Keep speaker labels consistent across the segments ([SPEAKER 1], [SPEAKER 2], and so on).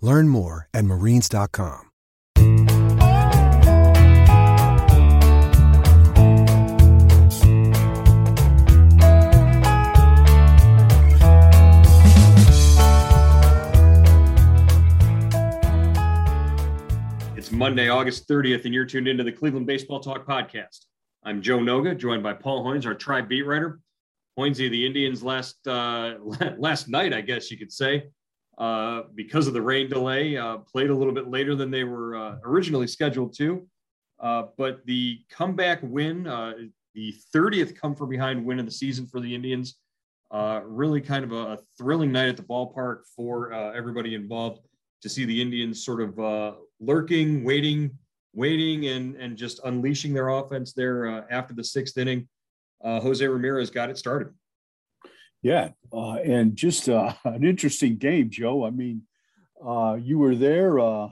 [SPEAKER 1] Learn more at marines.com.
[SPEAKER 2] It's Monday, August 30th, and you're tuned into the Cleveland Baseball Talk podcast. I'm Joe Noga, joined by Paul Hoynes, our tribe beat writer. Hoynesy, the Indians last uh, last night, I guess you could say, uh, because of the rain delay, uh, played a little bit later than they were uh, originally scheduled to. Uh, but the comeback win, uh, the 30th come from behind win of the season for the Indians, uh, really kind of a, a thrilling night at the ballpark for everybody involved to see the Indians sort of lurking, waiting, waiting, and and just unleashing their offense there after the sixth inning. Jose Ramirez got it started.
[SPEAKER 3] Yeah, uh, and just uh, an interesting game, Joe. I mean, uh, you were there. Uh,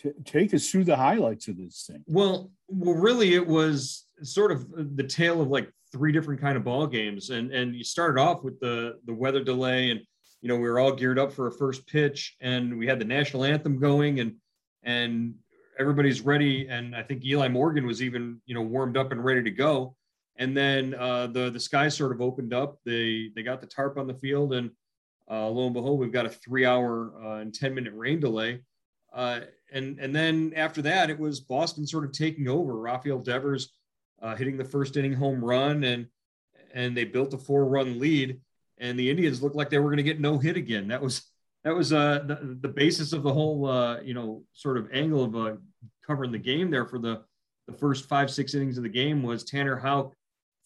[SPEAKER 3] t- take us through the highlights of this thing.
[SPEAKER 2] Well, well, really, it was sort of the tale of like three different kind of ball games, and and you started off with the the weather delay, and you know we were all geared up for a first pitch, and we had the national anthem going, and and everybody's ready, and I think Eli Morgan was even you know warmed up and ready to go, and then uh, the the sky sort of opened up. They they got the tarp on the field, and uh, lo and behold, we've got a three hour uh, and ten minute rain delay. Uh, and and then after that, it was Boston sort of taking over. Rafael Devers uh, hitting the first inning home run, and and they built a four run lead. And the Indians looked like they were going to get no hit again. That was that was uh, the, the basis of the whole uh, you know sort of angle of covering the game there for the the first five six innings of the game was Tanner Houck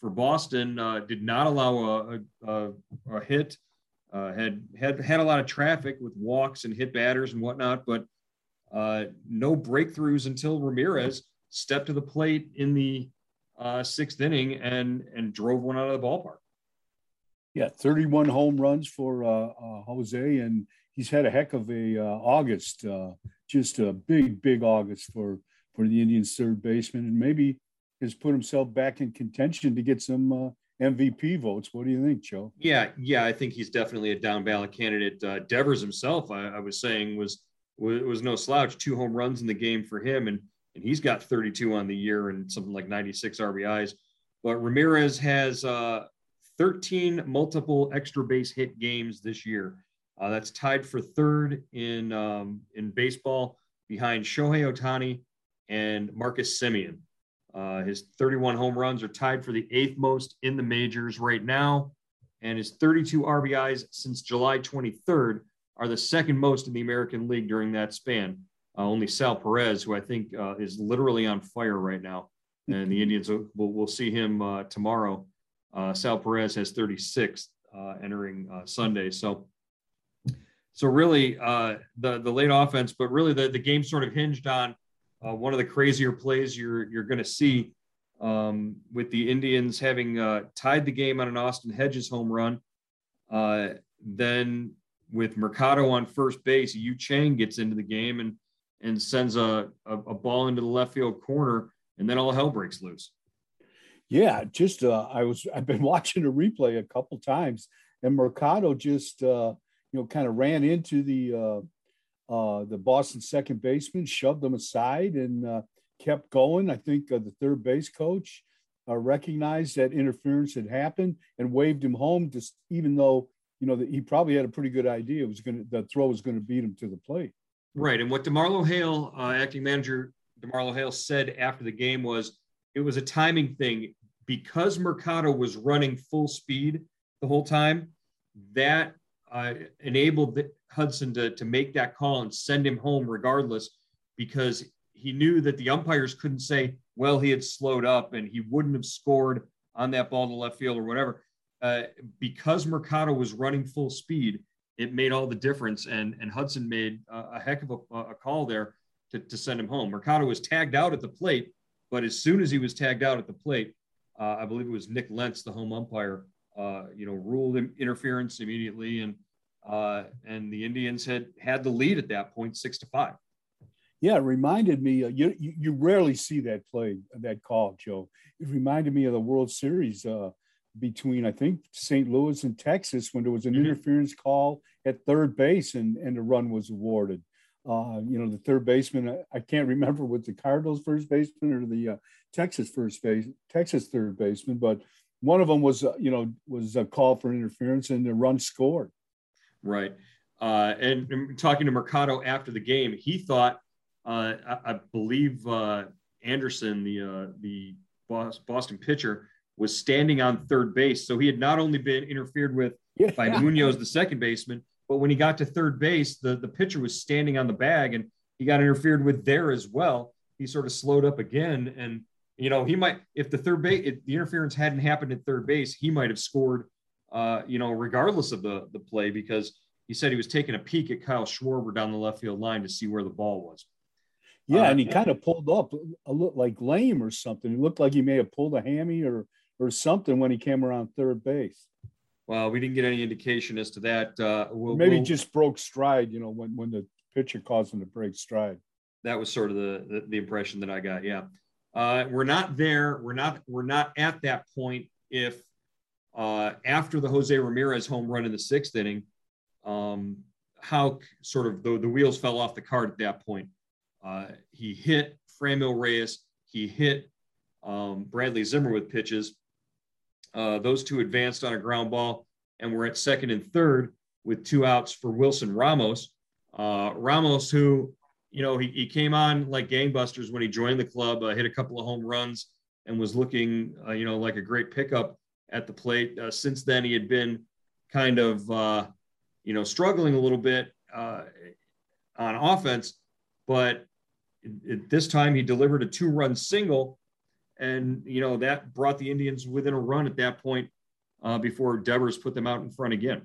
[SPEAKER 2] for Boston uh, did not allow a, a, a hit. Uh, had had had a lot of traffic with walks and hit batters and whatnot, but uh, no breakthroughs until Ramirez stepped to the plate in the uh, sixth inning and and drove one out of the ballpark.
[SPEAKER 3] Yeah, 31 home runs for uh, uh, Jose, and he's had a heck of a August. Uh, just a big, big August for for the Indians' third baseman, and maybe has put himself back in contention to get some uh, MVP votes. What do you think, Joe?
[SPEAKER 2] Yeah, yeah, I think he's definitely a down ballot candidate. Uh, Devers himself, I, I was saying, was, was was no slouch. Two home runs in the game for him, and and he's got 32 on the year and something like 96 RBIs. But Ramirez has uh, 13 multiple extra base hit games this year. Uh, that's tied for third in um, in baseball behind Shohei Ohtani and Marcus Semien. Uh, his 31 home runs are tied for the eighth most in the majors right now, and his 32 RBIs since July 23rd are the second most in the American League during that span. Uh, only Sal Perez, who I think uh, is literally on fire right now, and the Indians will, will see him uh, tomorrow. Uh, Sal Perez has 36 uh, entering Sunday, so so really the the late offense, but really the the game sort of hinged on uh, one of the crazier plays you're you're going to see um, with the Indians having uh, tied the game on an Austin Hedges home run. Uh, then with Mercado on first base, Yu Chang gets into the game and and sends a, a, a ball into the left field corner, and then all hell breaks loose.
[SPEAKER 3] Yeah, just uh, I was I've been watching a replay a couple times, and Mercado just uh, you know kind of ran into the uh, the Boston second baseman shoved them aside and uh, kept going. I think uh, the third base coach uh, recognized that interference had happened and waved him home. Just even though you know that he probably had a pretty good idea it was going to the throw was going to beat him to the plate.
[SPEAKER 2] Right, and what DeMarlo Hale, uh, acting manager, DeMarlo Hale said after the game was it was a timing thing because Mercado was running full speed the whole time. That uh, enabled Hudson to, to make that call and send him home regardless because he knew that the umpires couldn't say, well, he had slowed up and he wouldn't have scored on that ball to left field or whatever. Uh, because Mercado was running full speed, it made all the difference. And, and Hudson made a, a heck of a, a, call there to, to send him home. Mercado was tagged out at the plate, but as soon as he was tagged out at the plate, uh, I believe it was Nick Lentz, the home umpire, uh, you know, ruled interference immediately. And, uh, and the Indians had had the lead at that point, six to five.
[SPEAKER 3] Yeah, it reminded me. Uh, you, you, rarely see that play, that call, Joe. It reminded me of the World Series uh, between I think St. Louis and Texas when there was an mm-hmm. interference call at third base and and the run was awarded. Uh, you know, the third baseman. I, I, can't remember what the Cardinals first baseman or the uh, Texas first base, Texas third baseman, but one of them was uh, you know was a call for interference and the run scored.
[SPEAKER 2] Right. Uh, and, and talking to Mercado after the game, he thought uh, I, I, believe uh, Anderson, the uh, the Boston pitcher, was standing on third base. So he had not only been interfered with yeah. by Munoz, the second baseman, but when he got to third base, the, the pitcher was standing on the bag and he got interfered with there as well. He sort of slowed up again. And, you know, he might, if the third base, if the interference hadn't happened at third base, he might have scored, uh, you know, regardless of the, the play because he said he was taking a peek at Kyle Schwarber down the left field line to see where the ball was.
[SPEAKER 3] Yeah, uh, and he kind of pulled up a look like lame or something. It looked like he may have pulled a hammy or or something when he came around third base.
[SPEAKER 2] Well, we didn't get any indication as to that. Uh,
[SPEAKER 3] we'll, Maybe we'll, just broke stride. You know, when when the pitcher caused him to break stride.
[SPEAKER 2] That was sort of the the, the impression that I got. Yeah, uh, we're not there. We're not we're not at that point. If uh, after the Jose Ramirez home run in the sixth inning, um, how sort of the, the wheels fell off the cart at that point. Uh, he hit Franmil Reyes. He hit um, Bradley Zimmer with pitches. Uh, those two advanced on a ground ball, and we're at second and third with two outs for Wilson Ramos. Uh, Ramos, who, you know, he, he came on like gangbusters when he joined the club, uh, hit a couple of home runs, and was looking, uh, you know, like a great pickup at the plate. Uh, since then, he had been kind of, uh, you know, struggling a little bit on offense, but this time he delivered a two run single. And, you know, that brought the Indians within a run at that point uh, before Devers put them out in front again.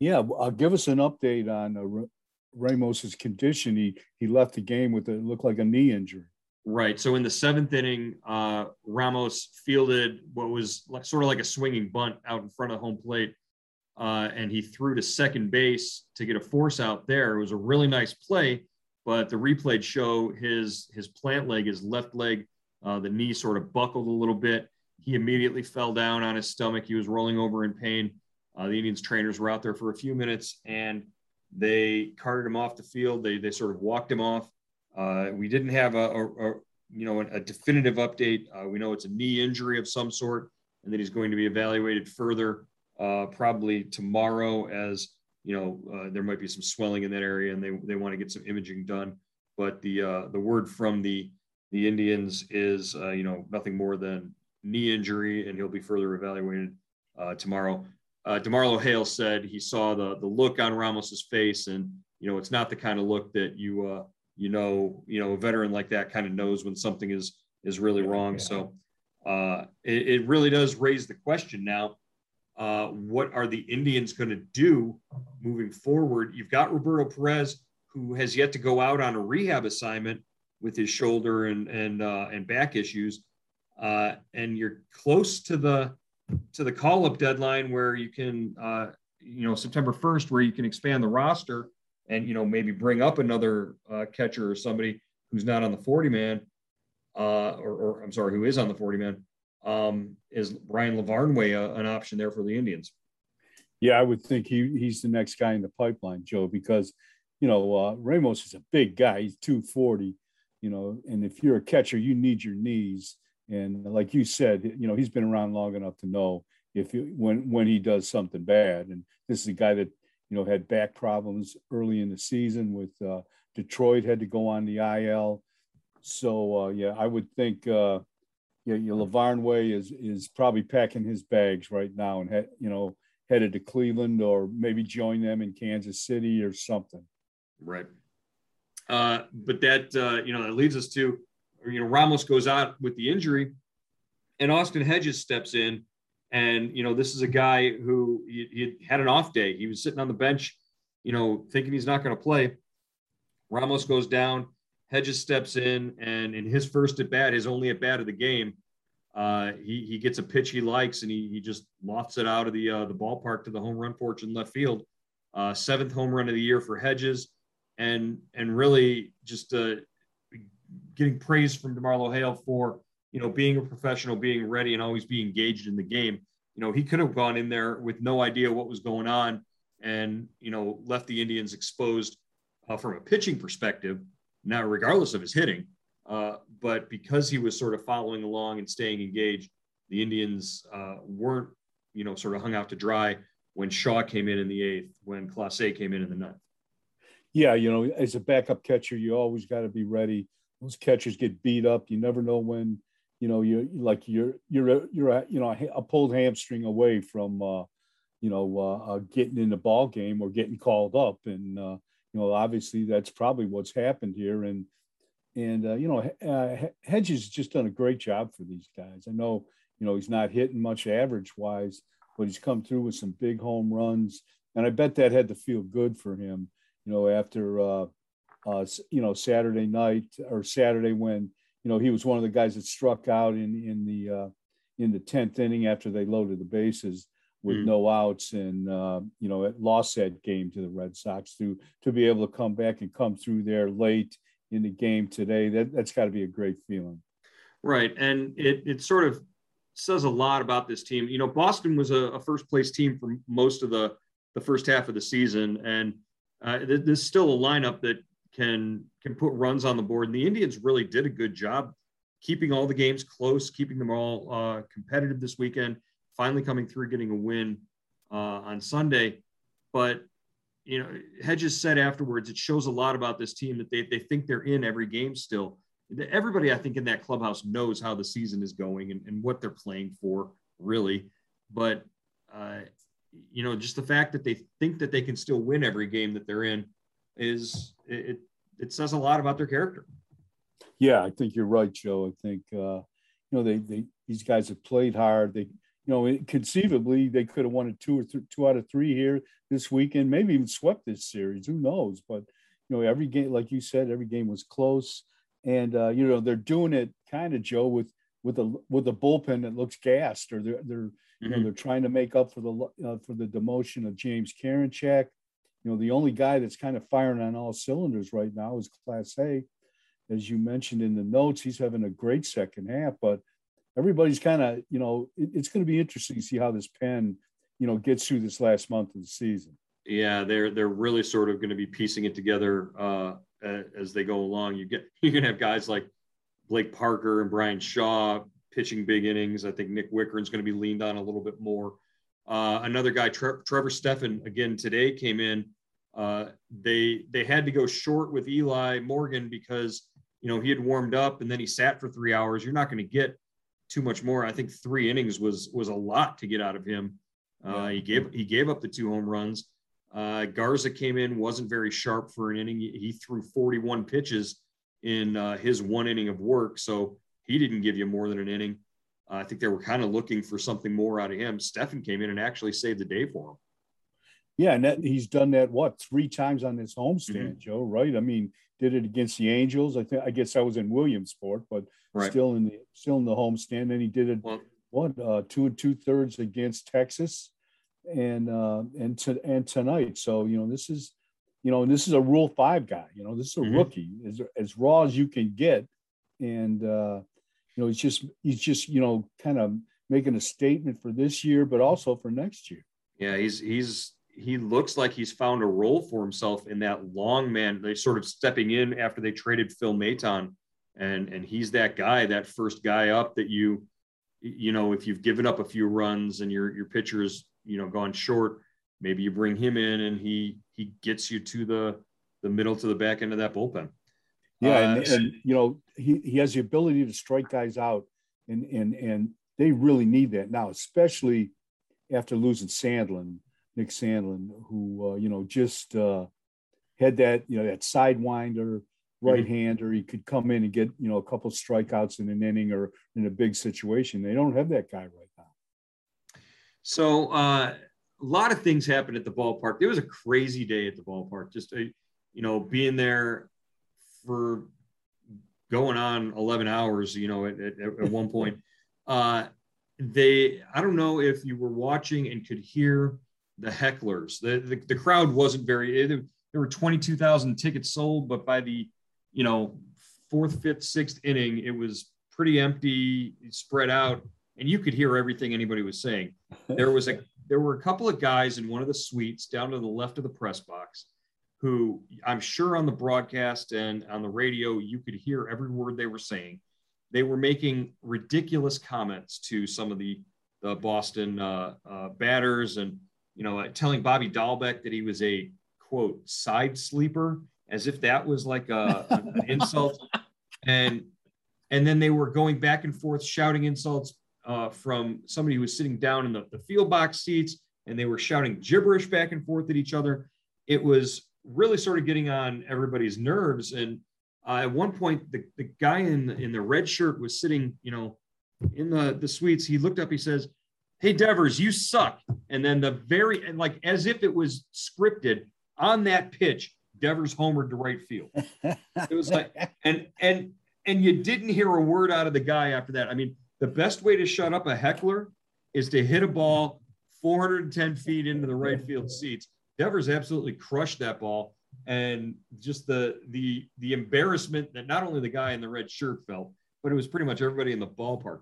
[SPEAKER 3] Yeah. Uh, give us an update on uh, Ramos's condition. He, he left the game with it looked like a knee injury.
[SPEAKER 2] Right. So in the seventh inning, uh, Ramos fielded what was sort of like a swinging bunt out in front of home plate. Uh, and he threw to second base to get a force out there. It was a really nice play but the replay show his his plant leg, his left leg, uh, the knee sort of buckled a little bit. He immediately fell down on his stomach. He was rolling over in pain. Uh, the Indians trainers were out there for a few minutes and they carted him off the field. They they sort of walked him off. Uh, we didn't have a, a, a you know a, definitive update. Uh, we know it's a knee injury of some sort, and that he's going to be evaluated further uh, probably tomorrow as you know, uh, there might be some swelling in that area, and they they want to get some imaging done. But the uh, the word from the the Indians is, uh, you know, nothing more than knee injury, and he'll be further evaluated tomorrow. DeMarlo Hale said he saw the the look on Ramos's face, and you know, it's not the kind of look that you you know, you know, a veteran like that kind of knows when something is is really wrong. So uh, it, it really does raise the question now uh, what are the Indians going to do moving forward? You've got Roberto Perez, who has yet to go out on a rehab assignment with his shoulder and and uh, and back issues, uh, and you're close to the to the call up deadline where you can, uh, you know, September 1st, where you can expand the roster and you know maybe bring up another uh, catcher or somebody who's not on the 40 man, uh, or, or I'm sorry, who is on the 40 man um, is Ryan Lavarnway a, an option there for the Indians?
[SPEAKER 3] Yeah, I would think he he's the next guy in the pipeline, Joe, because you know uh, Ramos is a big guy. He's 240, you know, and if you're a catcher, you need your knees. And like you said, you know, he's been around long enough to know if you, when when he does something bad. And this is a guy that you know had back problems early in the season with uh, Detroit, had to go on the IL. So uh, yeah, I would think uh, yeah, yeah, Way is is probably packing his bags right now and he, you know headed to Cleveland or maybe join them in Kansas City or something.
[SPEAKER 2] Right. Uh, but that uh, you know that leads us to you know Ramos goes out with the injury, and Austin Hedges steps in, and you know this is a guy who he, he had an off day. He was sitting on the bench, you know, thinking he's not going to play. Ramos goes down. Hedges steps in, and in his first at bat, his only at bat of the game, uh, he he gets a pitch he likes, and he he just lofts it out of the uh, the ballpark to the home run porch in left field. Uh, seventh home run of the year for Hedges, and and really just uh, getting praise from DeMarlo Hale for you know being a professional, being ready, and always being engaged in the game. You know he could have gone in there with no idea what was going on, and you know left the Indians exposed uh, from a pitching perspective now regardless of his hitting. Uh, but because he was sort of following along and staying engaged, the Indians uh, weren't, you know, sort of hung out to dry when Shaw came in in the eighth, when Clase came in in the ninth.
[SPEAKER 3] Yeah, you know, as a backup catcher, you always got to be ready. Those catchers get beat up. You never know when, you know, you're like you're you're you're a, you know a pulled hamstring away from, uh, you know, uh, uh, getting in the ball game or getting called up, and uh, you know, obviously that's probably what's happened here. And and uh, you know, uh, Hedges just done a great job for these guys. I know you know he's not hitting much average wise, but he's come through with some big home runs, and I bet that had to feel good for him. You know, after uh, uh, you know Saturday night or Saturday when you know he was one of the guys that struck out in in the uh, in the tenth inning after they loaded the bases with mm. no outs and uh, you know it lost that game to the Red Sox to to be able to come back and come through there late in the game today. That that's got to be a great feeling.
[SPEAKER 2] Right and it it sort of says a lot about this team. You know Boston was a, a first place team for most of the the first half of the season and uh, there's still a lineup that can can put runs on the board and the Indians really did a good job keeping all the games close keeping them all uh, competitive this weekend finally coming through, getting a win uh, on Sunday. But you know, Hedges said afterwards, it shows a lot about this team that they they think they're in every game still. Everybody, I think, in that clubhouse knows how the season is going and, and what they're playing for, really. But uh, you know, just the fact that they think that they can still win every game that they're in is it it says a lot about their character.
[SPEAKER 3] Yeah, I think you're right, Joe. I think uh, you know they they these guys have played hard. They you know, conceivably they could have won a two or th- two out of three here this weekend, maybe even swept this series. Who knows? But you know, every game, like you said, every game was close, and uh, you know they're doing it kind of Joe with with a with a bullpen that looks gassed, or they're they're mm-hmm. you know mm-hmm. they're trying to make up for the uh, for the demotion of James Karinchak. You know, the only guy that's kind of firing on all cylinders right now is Clase. As you mentioned in the notes, he's having a great second half, but everybody's kind of, you know, it, it's going to be interesting to see how this pen, you know, gets through this last month of the season.
[SPEAKER 2] Yeah, they're they're really sort of going to be piecing it together uh, as they go along. You get you're going to have guys like Blake Parker and Bryan Shaw pitching big innings. I think Nick Wittgren's going to be leaned on a little bit more. Uh, another guy, Tre- Trevor Stephan, again today came in. Uh, they they had to go short with Eli Morgan because you know he had warmed up and then he sat for three hours. You're not going to get too much more. I think three innings was was a lot to get out of him. Uh, he gave he gave up the two home runs. Uh, Garza came in, wasn't very sharp for an inning. He threw 41 pitches in uh, his one inning of work, so he didn't give you more than an inning. I think they were kind of looking for something more out of him. Stephan came in and actually saved the day for him.
[SPEAKER 3] Yeah, and that, he's done that what three times on this homestand, mm-hmm. Joe. Right? I mean, did it against the Angels. I think I guess I was in Williamsport, but right. still in the still in the homestand. And he did it well, what uh, two and two thirds against Texas, and uh, and to, and tonight. So you know this is you know this is a Rule Five guy. You know this is a mm-hmm. rookie as as raw as you can get, and uh, you know he's just he's just you know kind of making a statement for this year, but also for next year.
[SPEAKER 2] Yeah, he's he's he looks like he's found a role for himself in that long man. They sort of stepping in after they traded Phil Maton, and and he's that guy, that first guy up that you, you know, if you've given up a few runs and your your pitcher is you know gone short, maybe you bring him in and he he gets you to the the middle to the back end of that bullpen.
[SPEAKER 3] Yeah, uh, and, and you know he, he has the ability to strike guys out, and and and they really need that now, especially after losing Sandlin, Nick Sandlin, who uh, you know just uh, had that you know that sidewinder mm-hmm. right hander. Mm-hmm. He could come in and get you know a couple strikeouts in an inning or in a big situation. They don't have that guy right now.
[SPEAKER 2] So uh, a lot of things happened at the ballpark. It was a crazy day at the ballpark. Just a, uh, you know being there for going on 11 hours. You know at, at, at one point. Uh, they I don't know if you were watching and could hear the hecklers. The the, the crowd wasn't very. It, there were 22,000 tickets sold, but by the you know fourth, fifth, sixth inning, it was pretty empty, spread out, and you could hear everything anybody was saying. There was a there were a couple of guys in one of the suites down to the left of the press box who I'm sure on the broadcast and on the radio you could hear every word they were saying they were making ridiculous comments to some of the, the Boston uh, uh, batters and, you know, telling Bobby Dalbec that he was a quote side sleeper as if that was like a, an insult. And, and then they were going back and forth shouting insults uh, from somebody who was sitting down in the, the field box seats and they were shouting gibberish back and forth at each other. It was really started getting on everybody's nerves. And uh, at one point, the, the guy in the, in the red shirt was sitting, you know, in the, the suites. He looked up, he says, Hey, Devers, you suck. And then the very, and like as if it was scripted on that pitch, Devers homered to right field. It was like, and, and, and you didn't hear a word out of the guy after that. I mean, the best way to shut up a heckler is to hit a ball 410 feet into the right field seats. Devers absolutely crushed that ball and just the the the embarrassment that not only the guy in the red shirt felt, but it was pretty much everybody in the ballpark.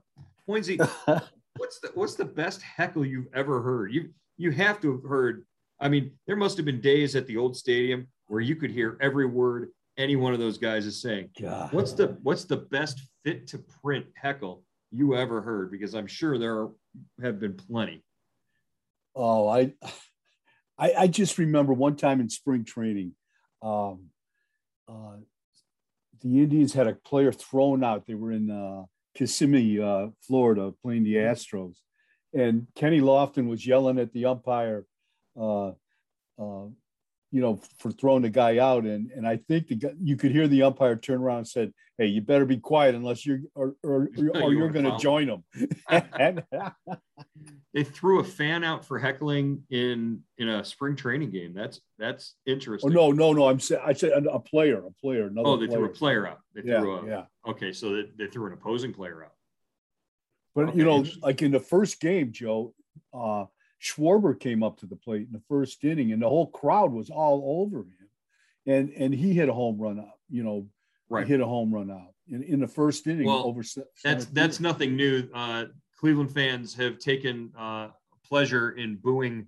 [SPEAKER 2] Hoynesy, what's the what's the best heckle you've ever heard? You you have to have heard. I mean, there must have been days at the old stadium where you could hear every word any one of those guys is saying. God. What's the what's the best fit to print heckle you ever heard? Because I'm sure there are, have been plenty.
[SPEAKER 3] Oh, I, I I just remember one time in spring training um, uh, the Indians had a player thrown out. They were in uh, Kissimmee, uh, Florida, playing the Astros, and Kenny Lofton was yelling at the umpire, uh, uh, you know, for throwing the guy out. And and I think the guy, you could hear the umpire turn around and said, "Hey, you better be quiet unless you're or or, or you're going to join them."
[SPEAKER 2] they threw a fan out for heckling in in a spring training game. That's that's interesting.
[SPEAKER 3] Oh no, no, no! I'm saying I said a player, a player.
[SPEAKER 2] oh, they player. threw a player out. They
[SPEAKER 3] yeah,
[SPEAKER 2] threw a,
[SPEAKER 3] yeah.
[SPEAKER 2] Okay, so they, they threw an opposing player out.
[SPEAKER 3] But okay, you know, like in the first game, Joe, uh, Schwarber came up to the plate in the first inning, and the whole crowd was all over him, and and he hit a home run out. You know, right. hit a home run out in, in the first inning.
[SPEAKER 2] Well,
[SPEAKER 3] over
[SPEAKER 2] that's that's nothing new. Uh, Cleveland fans have taken uh, pleasure in booing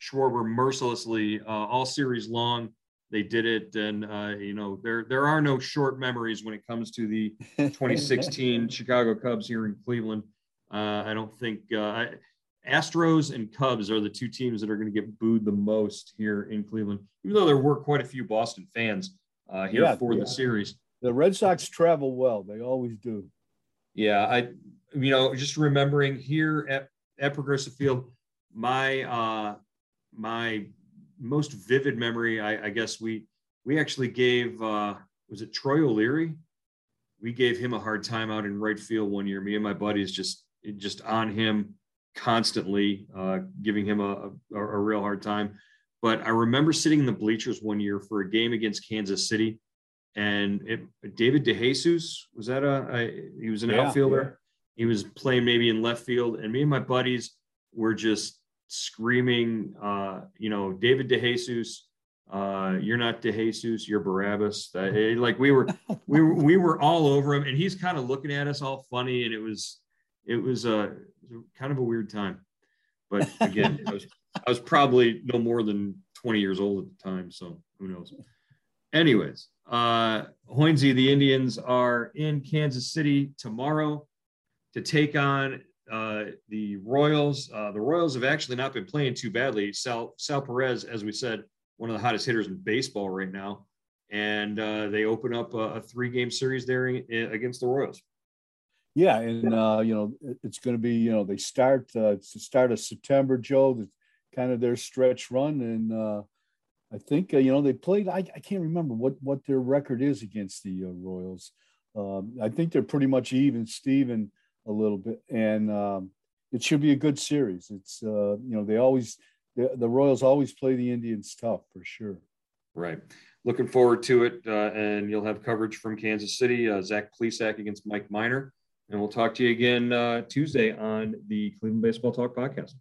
[SPEAKER 2] Schwarber mercilessly uh, all series long. They did it, and uh, you know there there are no short memories when it comes to the 2016 Chicago Cubs here in Cleveland. Uh, I don't think uh, Astros and Cubs are the two teams that are going to get booed the most here in Cleveland, even though there were quite a few Boston fans uh, here yeah, for yeah. the series.
[SPEAKER 3] The Red Sox travel well; they always do.
[SPEAKER 2] Yeah, I you know, just remembering here at, at Progressive Field, my uh, my most vivid memory, I, I guess we we actually gave uh, was it Troy O'Leary? We gave him a hard time out in right field one year. Me and my buddies just just on him constantly, uh, giving him a, a, a real hard time. But I remember sitting in the bleachers one year for a game against Kansas City, and it, David DeJesus was that a, a he was an yeah, outfielder. He was playing maybe in left field, and me and my buddies were just screaming, uh, you know, David DeJesus, uh, you're not DeJesus, you're Barabbas. Uh, like we were, we were, we were all over him, and he's kind of looking at us all funny, and it was, it was a kind of a weird time. But again, I was, I was probably no more than 20 years old at the time, so who knows. Anyways, uh, Hoynesy, the Indians are in Kansas City tomorrow to take on uh, the Royals. Uh, the Royals have actually not been playing too badly. Sal, Sal Perez, as we said, one of the hottest hitters in baseball right now. and uh, they open up a, a three-game series there against the Royals.
[SPEAKER 3] Yeah, and uh, you know it's going to be you know they start uh, start of September, Joe. Kind of their stretch run, and uh, I think uh, you know they played. I, I can't remember what what their record is against the uh, Royals. Um, I think they're pretty much even, Steven, a little bit, and um, it should be a good series. It's uh, you know they always the, the Royals always play the Indians tough for sure.
[SPEAKER 2] Right. Looking forward to it, uh, and you'll have coverage from Kansas City. Uh, Zach Plesac against Mike Minor, and we'll talk to you again uh, Tuesday on the Cleveland Baseball Talk podcast.